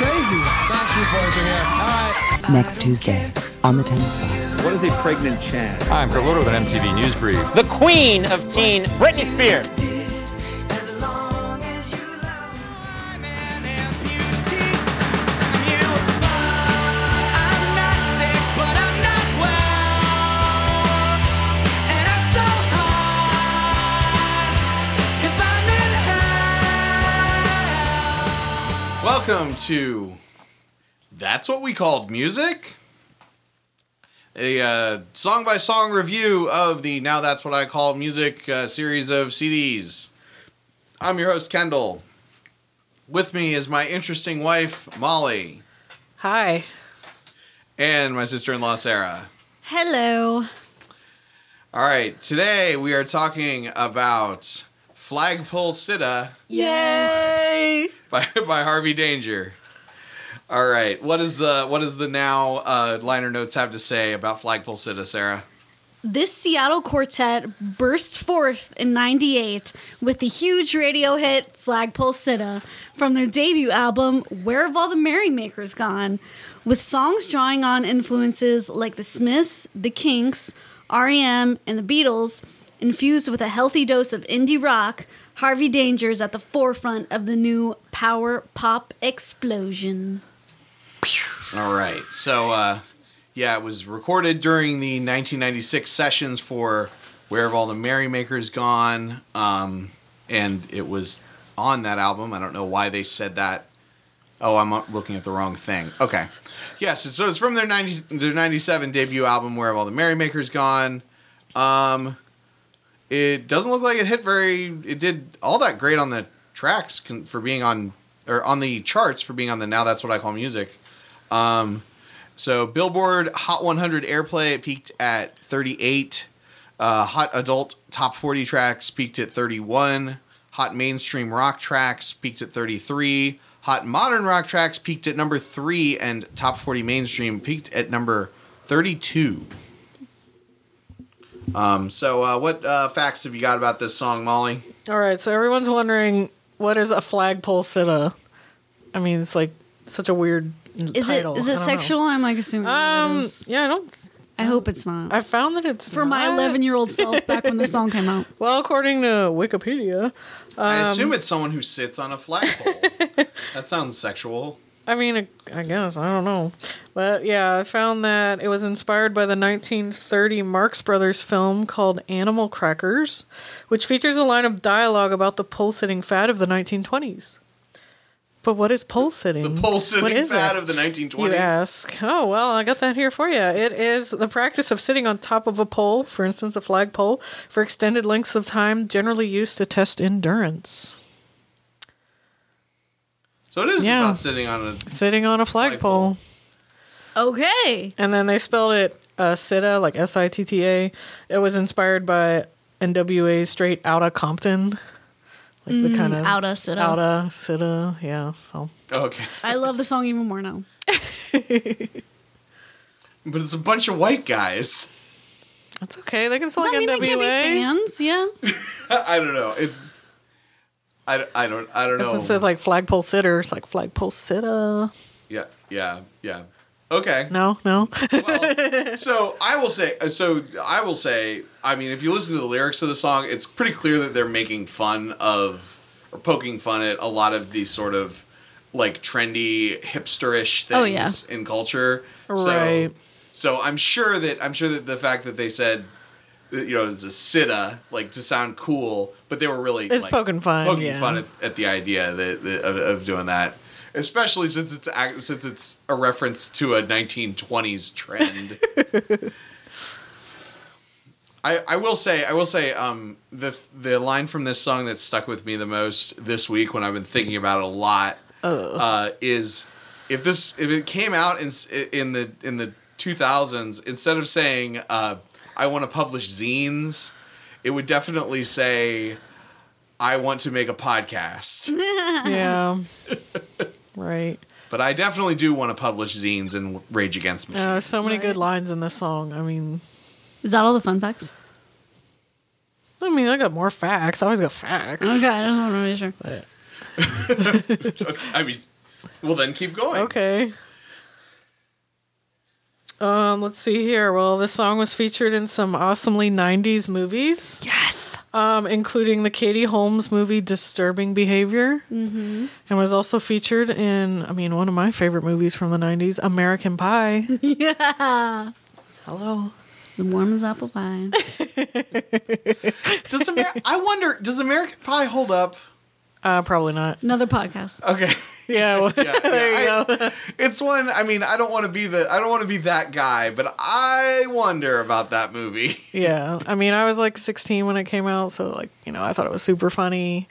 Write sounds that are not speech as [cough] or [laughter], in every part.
crazy. Backstreet Boys are here. All right. Next Tuesday on the Tennis Bar. What is a pregnant Chad? Hi, I'm Carlotto with an MTV News Brief. The queen of teen, Britney Spears. Welcome to That's What We Called Music. A uh, song by song review of the Now That's What I Call Music uh, series of CDs. I'm your host, Kendall. With me is my interesting wife, Molly, Hi. and my sister in law, Sarah. Hello. All right, today we are talking about Flagpole Sitta Yay! [laughs] by, by Harvey Danger. All right, what is the what does the now uh, liner notes have to say about Flagpole Sitta, Sarah? This Seattle quartet burst forth in 98 with the huge radio hit Flagpole Sitta from their debut album Where Have All the Merrymakers Gone? With songs drawing on influences like the Smiths, the Kinks, REM, and the Beatles, infused with a healthy dose of indie rock, Harvey Danger is at the forefront of the new power pop explosion. All right, so uh, yeah, it was recorded during the 1996 sessions for Where Have All the Merrymakers Gone, um, and it was on that album. I don't know why they said that. Oh, I'm looking at the wrong thing. Okay, yes, so it's from their 90 their 97 debut album Where Have All the Merrymakers Gone. Um, it doesn't look like it hit very. It did all that great on the tracks for being on or on the charts for being on the Now That's What I Call Music. Um, so Billboard Hot 100 airplay it peaked at 38. Uh, Hot Adult Top 40 tracks peaked at 31. Hot Mainstream Rock tracks peaked at 33. Hot Modern Rock tracks peaked at number three, and Top 40 Mainstream peaked at number 32. Um, so, uh, what uh, facts have you got about this song, Molly? All right, so everyone's wondering what is a flagpole sitta? I mean, it's like such a weird Is title. it is it don't know. sexual? I'm like assuming. Um, is. yeah, I don't. I hope it's not. I found that it's for my 11 year old self [laughs] back when the song came out. Well, according to Wikipedia, I Um, assume it's someone who sits on a flagpole. [laughs] that sounds sexual. I mean, I guess I don't know, but yeah, I found that it was inspired by the 1930 Marx Brothers film called Animal Crackers, which features a line of dialogue about the pole sitting fad of the 1920s. But what is pole sitting? The pole sitting fad it? of the 1920s. You ask. Oh, well, I got that here for you. It is the practice of sitting on top of a pole, for instance, a flagpole, for extended lengths of time, generally used to test endurance. So it is Yeah. about sitting on a. Sitting on a flagpole. Okay. And then they spelled it uh, Sitta, like S I T T A. It was inspired by NWA Straight Outta Compton. Like the Mm, kind of. Outta Sitta. Outta Sitta, yeah. So. Okay. [laughs] I love the song even more now. But it's a bunch of white guys. That's okay. They can Does still that like mean they can be NWA. fans? Yeah. [laughs] I don't know. It, I, I don't I don't know. This is like flagpole sitter. It's like flagpole sitta. yeah, yeah, yeah. Okay. No, no. well, [laughs] So I will say. Uh, so I will say. I mean, if you listen to the lyrics of the song, it's pretty clear that they're making fun of or poking fun at a lot of these sort of like trendy hipsterish things Oh, yeah. in culture. Right. So, so I'm sure that I'm sure that the fact that they said you know it's a sitta like to sound cool, but they were really It's like, poking fun, poking yeah. fun at, at the idea that, that of, of doing that. Especially since it's since it's a reference to a 1920s trend. [laughs] I, I will say I will say um, the the line from this song that stuck with me the most this week when I've been thinking about it a lot uh, is if this if it came out in in the in the 2000s instead of saying uh, I want to publish zines it would definitely say I want to make a podcast [laughs] yeah. right. but I definitely do want to publish zines and Rage Against Machines Uh, so many good lines in this song. I mean, Is that all the fun facts? I mean, I got more facts. I always got facts. Okay, I just want to make sure. But [laughs] I mean Well, then keep going. Okay. Um, let's see here. Well, this song was featured in some awesomely 90s movies, Yes. um, including the Katie Holmes movie Disturbing Behavior. Mm-hmm. And was also featured in, I mean, one of my favorite movies from the 90s, American Pie. [laughs] Yeah. Hello. The warm as apple pie. [laughs] Does Amer- I wonder? Does American Pie hold up? Uh, probably not. Another podcast. Okay. [laughs] Yeah, well, [laughs] Yeah, there yeah, you I- go. It's one. I mean, I don't want to be the. I don't want to be that guy, but I wonder about that movie. [laughs] Yeah, I mean, I was like 16 when it came out, so like, you know, I thought it was super funny.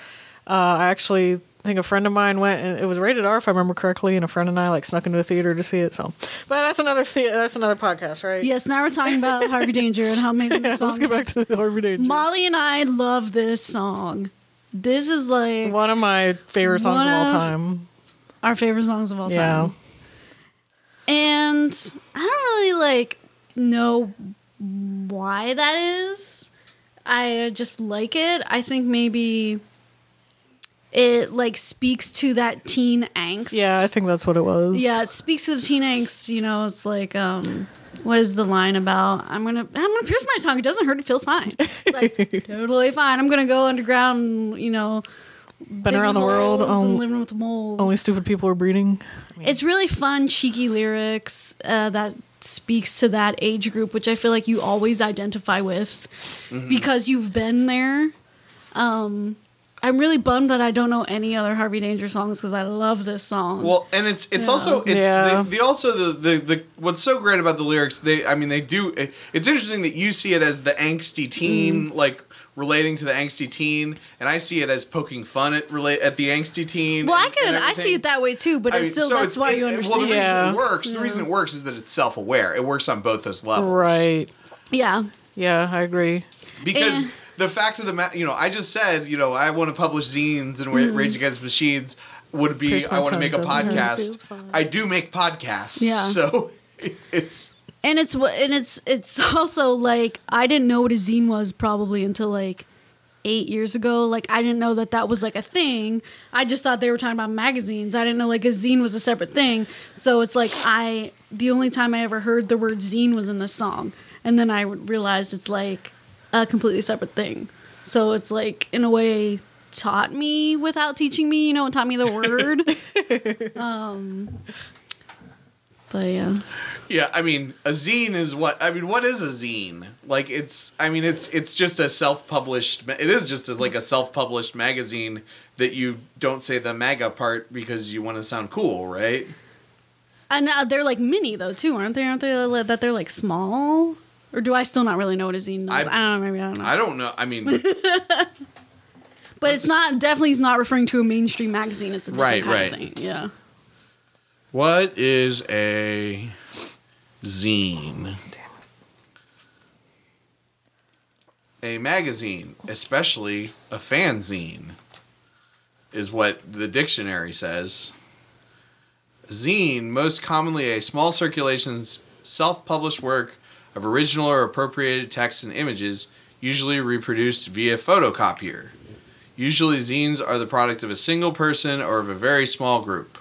Uh, I actually think a friend of mine went, and it was rated R if I remember correctly, and a friend and I like snuck into a theater to see it. So, but that's another the- that's another podcast, right? Yes, now we're talking about Harvey Danger and how amazing the Yeah, song let's get back is. to the Harvey Danger. Molly and I love this song. This is like One of my favorite songs of all of- time. our favorite songs of all time. Yeah. time. And I don't really like know why that is. I just like it. I think maybe it like speaks to that teen angst. Yeah, I think that's what it was. Yeah, it speaks to the teen angst. You know, it's like, um, what is the line about? I'm gonna, I'm gonna pierce my tongue. It doesn't hurt. It feels fine. It's like [laughs] totally fine. I'm gonna go underground. You know, Been around the world. holes and living with the moles. only stupid people are breeding. It's really fun, cheeky lyrics uh, that speaks to that age group, which I feel like you always identify with Mm-hmm. because you've been there. Um, I'm really bummed that I don't know any other Harvey Danger songs because I love this song. Well, and it's it's Yeah. also it's Yeah. the, the also the, the the what's so great about the lyrics. They I mean they do. It, it's interesting that you see it as the angsty teen, like relating to the angsty teen, and I see it as poking fun at relate at the angsty teen. well, I and- could, and I see it that way too, but I it's mean, still so that's it's- why it- you understand. Well, the reason Yeah. it works, the reason it works is that it's self-aware. It works on both those levels, Right. yeah, Yeah, I agree. Because Eh. The fact of the matter, you know, I just said, you know, I want to publish zines and Ra- Rage mm-hmm. Against Machines would be I want to make a podcast. I do make podcasts, Yeah. so [laughs] it's and it's what, and it's it's [laughs] also like I didn't know what a zine was probably until like eight years ago. Like I didn't know that that was like a thing. I just thought they were talking about magazines. I didn't know like a zine was a separate thing. So it's like I the only time I ever heard the word zine was in this song, and then I realized it's like a completely separate thing. So it's like in a way taught me without teaching me. You know, it taught me the [laughs] word. um, but yeah. yeah. I mean, a zine is what I mean. What is a zine? Like it's. I mean, it's it's just a self-published. It is just as like a self-published magazine that you don't say the MAGA part because you want to sound cool, right? And uh, they're like mini though too, aren't they? Aren't they that they're like small? Or do I still not really know what a zine is? I, I- don't know. Maybe I don't know. I don't know. I mean, [laughs] but it's not definitely is not referring to a mainstream magazine. It's a different Right, kind right. of thing. Yeah. what is a zine? A magazine, especially a fanzine, is what the dictionary says. Zine, most commonly a small circulation's self published work of original or appropriated text and images, usually reproduced via photocopier. Usually, zines are the product of a single person or of a very small group.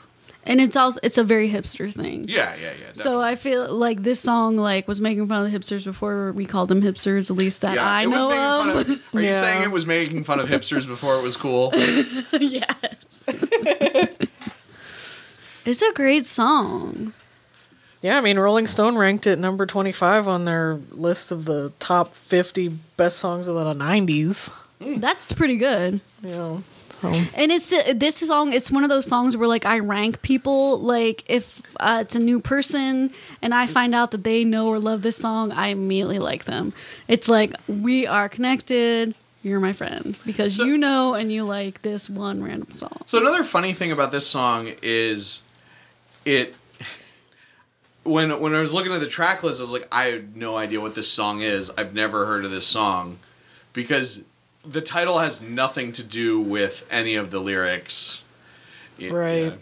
And it's also it's a very hipster thing. Yeah, yeah, yeah. So I feel like this song like was making fun of the hipsters before we called them hipsters, at least that I it was know making of. fun of. [laughs] Are you saying it was making fun of hipsters before it was cool? [laughs] yes. [laughs] it's a great song. Yeah, I mean, Rolling Stone ranked it number 25 on their list of the top 50 best songs of the 90s. That's pretty good. You know, so And it's this song. It's one of those songs where like I rank people. Like if uh, it's a new person and I find out that they know or love this song, I immediately like them. It's like we are connected. You're my friend because So- you know and you like this one random song. So another funny thing about this song is it when when I was looking at the track list, I was like, I had no idea what this song is. I've never heard of this song because the title has nothing to do with any of the lyrics. Yeah, Right. yeah.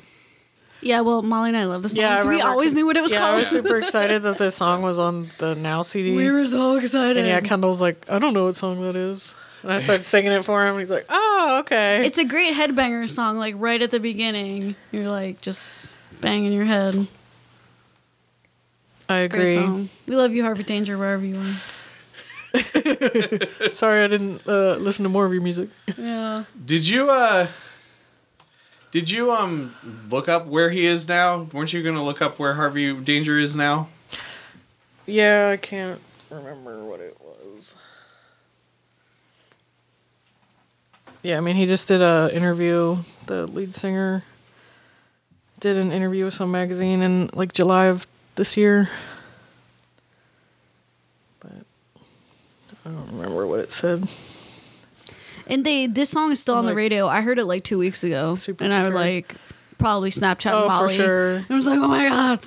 Yeah, well, Molly and I love the song, yeah, so we always knew what it was yeah, I was super excited that this song was on the Now CD. we were so excited. and yeah, Kendall's like, I don't know what song that is. And I started singing it for him. And he's like, "Oh, okay." It's a great headbanger song, like right at the beginning. You're like just banging your head. I It's a great agree. song. We love you, Harvey Danger, wherever you are. [laughs] Sorry, I didn't uh, listen to more of your music. Yeah. Did you uh did you um look up where he is now? Weren't you gonna look up where Harvey Danger is now? Yeah, I can't remember what it was. Yeah, I mean, he just did a interview. The lead singer did an interview with some magazine in like July of this year. But I don't remember what it said. And they this song is still on the radio. I heard it like two weeks ago, Super and I would like probably Snapchat Oh, for sure. And I was like, oh my god,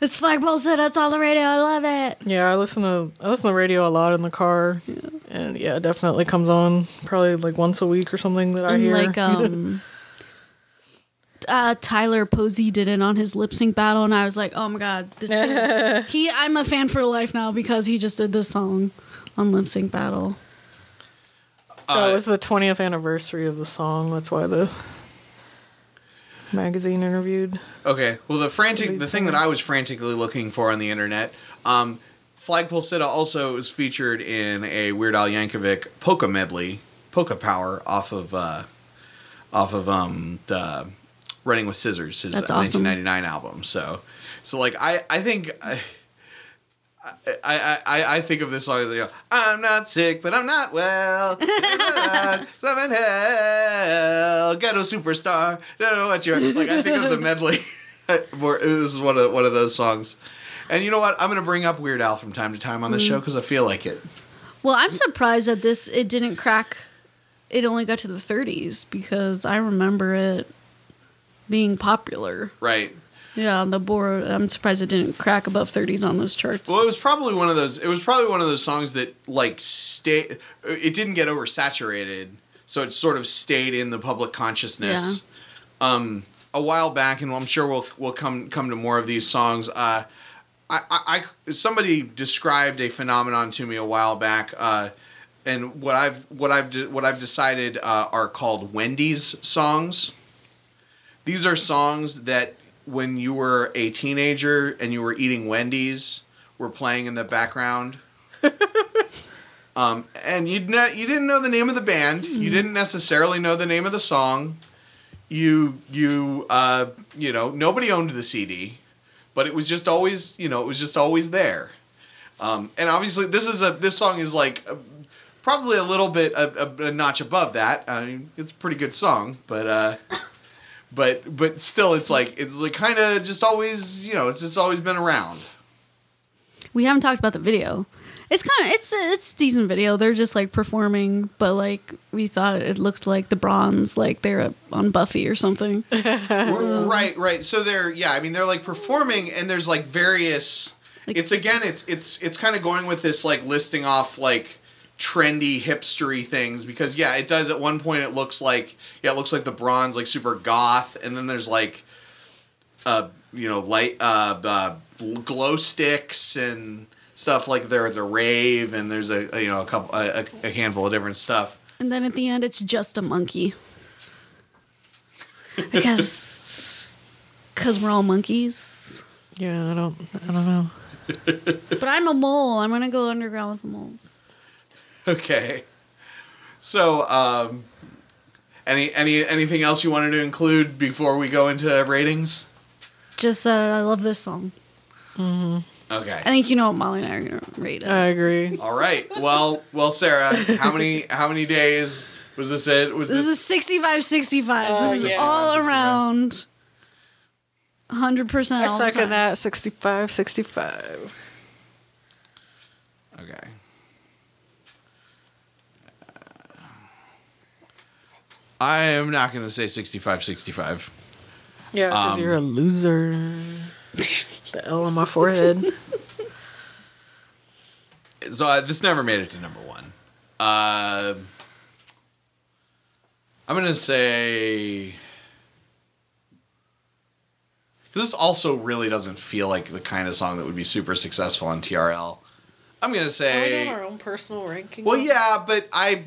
it's Flagpole said it's on the radio. I love it. Yeah, I listen to I listen to the radio a lot in the car, and yeah, it definitely comes on probably like once a week or something that I and hear. like [laughs] um. Uh, Tyler Posey did it on his lip sync battle, and I was like, "Oh my god, this kid, [laughs] he! I'm a fan for life now because he just did this song on lip sync battle." Oh, it was the 20th anniversary of the song. That's why the magazine interviewed. Okay. Well, the frantic, the thing that I was frantically looking for on the internet, um, Flagpole Sitta also is featured in a Weird Al Yankovic polka medley, polka power off of, uh, off of um the Running with Scissors, his That's awesome. 1999 album. So, so like I, I think. I, I, I, I- think of this song as like, I'm not sick, but I'm not well. [laughs] I'm in hell. Ghetto superstar. Don't know what you're like. I think of the medley. [laughs] More- this is one of one of those songs. And you know what? I'm gonna bring up Weird Al from time to time on the Mm. show because I feel like it. Well, I'm surprised that this it didn't crack. It only got to the 30s because I remember it being popular. Right. Yeah, on the board. I'm surprised it didn't crack above 30s on those charts. Well, it was probably one of those. It was probably one of those songs that like stay. It didn't get oversaturated, so it sort of stayed in the public consciousness. Um, a while back, and I'm sure we'll we'll come come to more of these songs. Uh, I, I, I somebody described a phenomenon to me a while back, uh, and what I've what I've de- what I've decided uh, are called Wendy's songs. These are songs that when you were a teenager and you were eating Wendy's were playing in the background. [laughs] um, and you not you didn't know the name of the band. You didn't necessarily know the name of the song. You you uh, you know nobody owned the CD, but it was just always you know it was just always there. Um, and obviously this is a this song is like a, probably a little bit a, a, a notch above that. I mean it's a pretty good song, but. Uh, but but still it's like it's like kind of just always you know it's just always been around we haven't talked about the video. It's kind of it's it's decent video. They're just like performing, but like we thought it looked like the bronze, like they're on Buffy or something. [laughs] right right so they're yeah i mean they're like performing and there's like various Like- it's again it's it's it's kind of going with this like listing off like trendy hipstery things because yeah it does at one point it looks like yeah it looks like the bronze like super goth and then there's like uh you know light uh, uh glow sticks and stuff like there at a rave and there's a, a, you know a couple a, a handful of different stuff And then at the end, it's just a monkey. I guess [laughs] because we're all monkeys. Yeah, I don't, I don't know. But I'm a mole. I'm gonna go underground with the moles. [laughs] Okay. So, um, any any anything else you wanted to include before we go into ratings? Just that I love this song. I Okay. I think you know what Molly and I are gonna rate it. I agree. All right. Well, well, Sarah, how many how many days was this? It was this this? is 65 65. Oh, this is yeah. all 65, 65. around 100% I all second that 65, 65. okay. I am not going to say 65 65. Yeah, because Um, you're a loser. [laughs] the L on my forehead. So uh, this never made it to number one. Uh, I'm gonna say this also really doesn't feel like the kind of song that would be super successful on TRL. I'm gonna say, our own personal ranking. well, yeah, but I,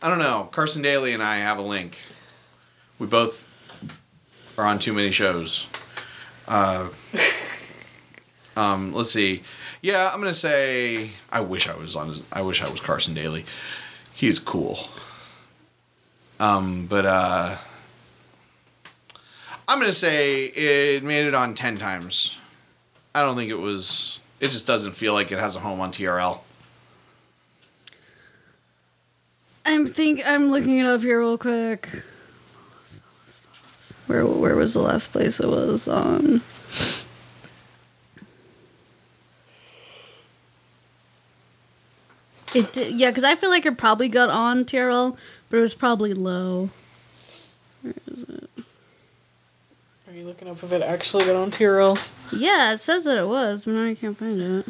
I don't know. Carson Daly and I have a link. We both are on too many shows. Uh, [laughs] um, let's see. Yeah, I'm gonna say I wish I was on. I wish I was Carson Daly. He's cool. Um, but uh, I'm gonna say it made it on ten times. I don't think it was. It just doesn't feel like it has a home on TRL. I'm think I'm looking it up here real quick. Where where was the last place it was on? It did, yeah, because I feel like it probably got on TRL, but it was probably low. Where is it? Are you looking up if it actually got on TRL? Yeah, it says that it was, but now I can't find it.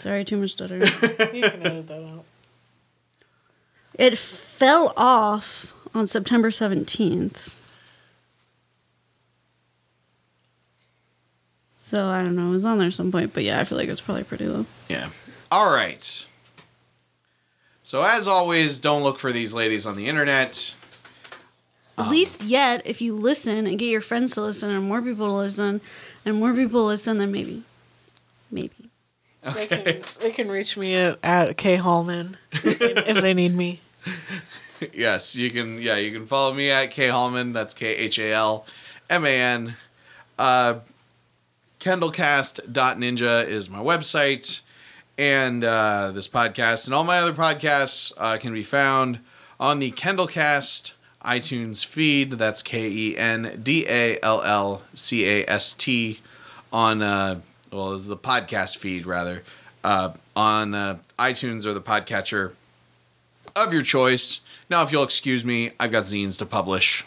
Sorry, too much stutter. [laughs] You can edit that out. it fell off on September 17th. So I don't know, it was on there some point, but yeah, I feel like it's probably pretty low. Yeah. All right. So as always, don't look for these ladies on the internet. At um, least yet, if you listen and get your friends to listen and more people to listen and more people listen, then maybe. Maybe. They, can, they can reach me at, at Khalman if they need me. [laughs] yes, you can. Yeah, you can follow me at Khalman. That's K H A L M A N. Uh, Kendallcast.ninja is my website, and uh, this podcast and all my other podcasts uh, can be found on the Kendallcast iTunes feed. That's K E N D A L L C A S T on uh, well, the podcast feed rather uh, on uh, iTunes or the podcatcher of your choice. Now, if you'll excuse me, I've got zines to publish.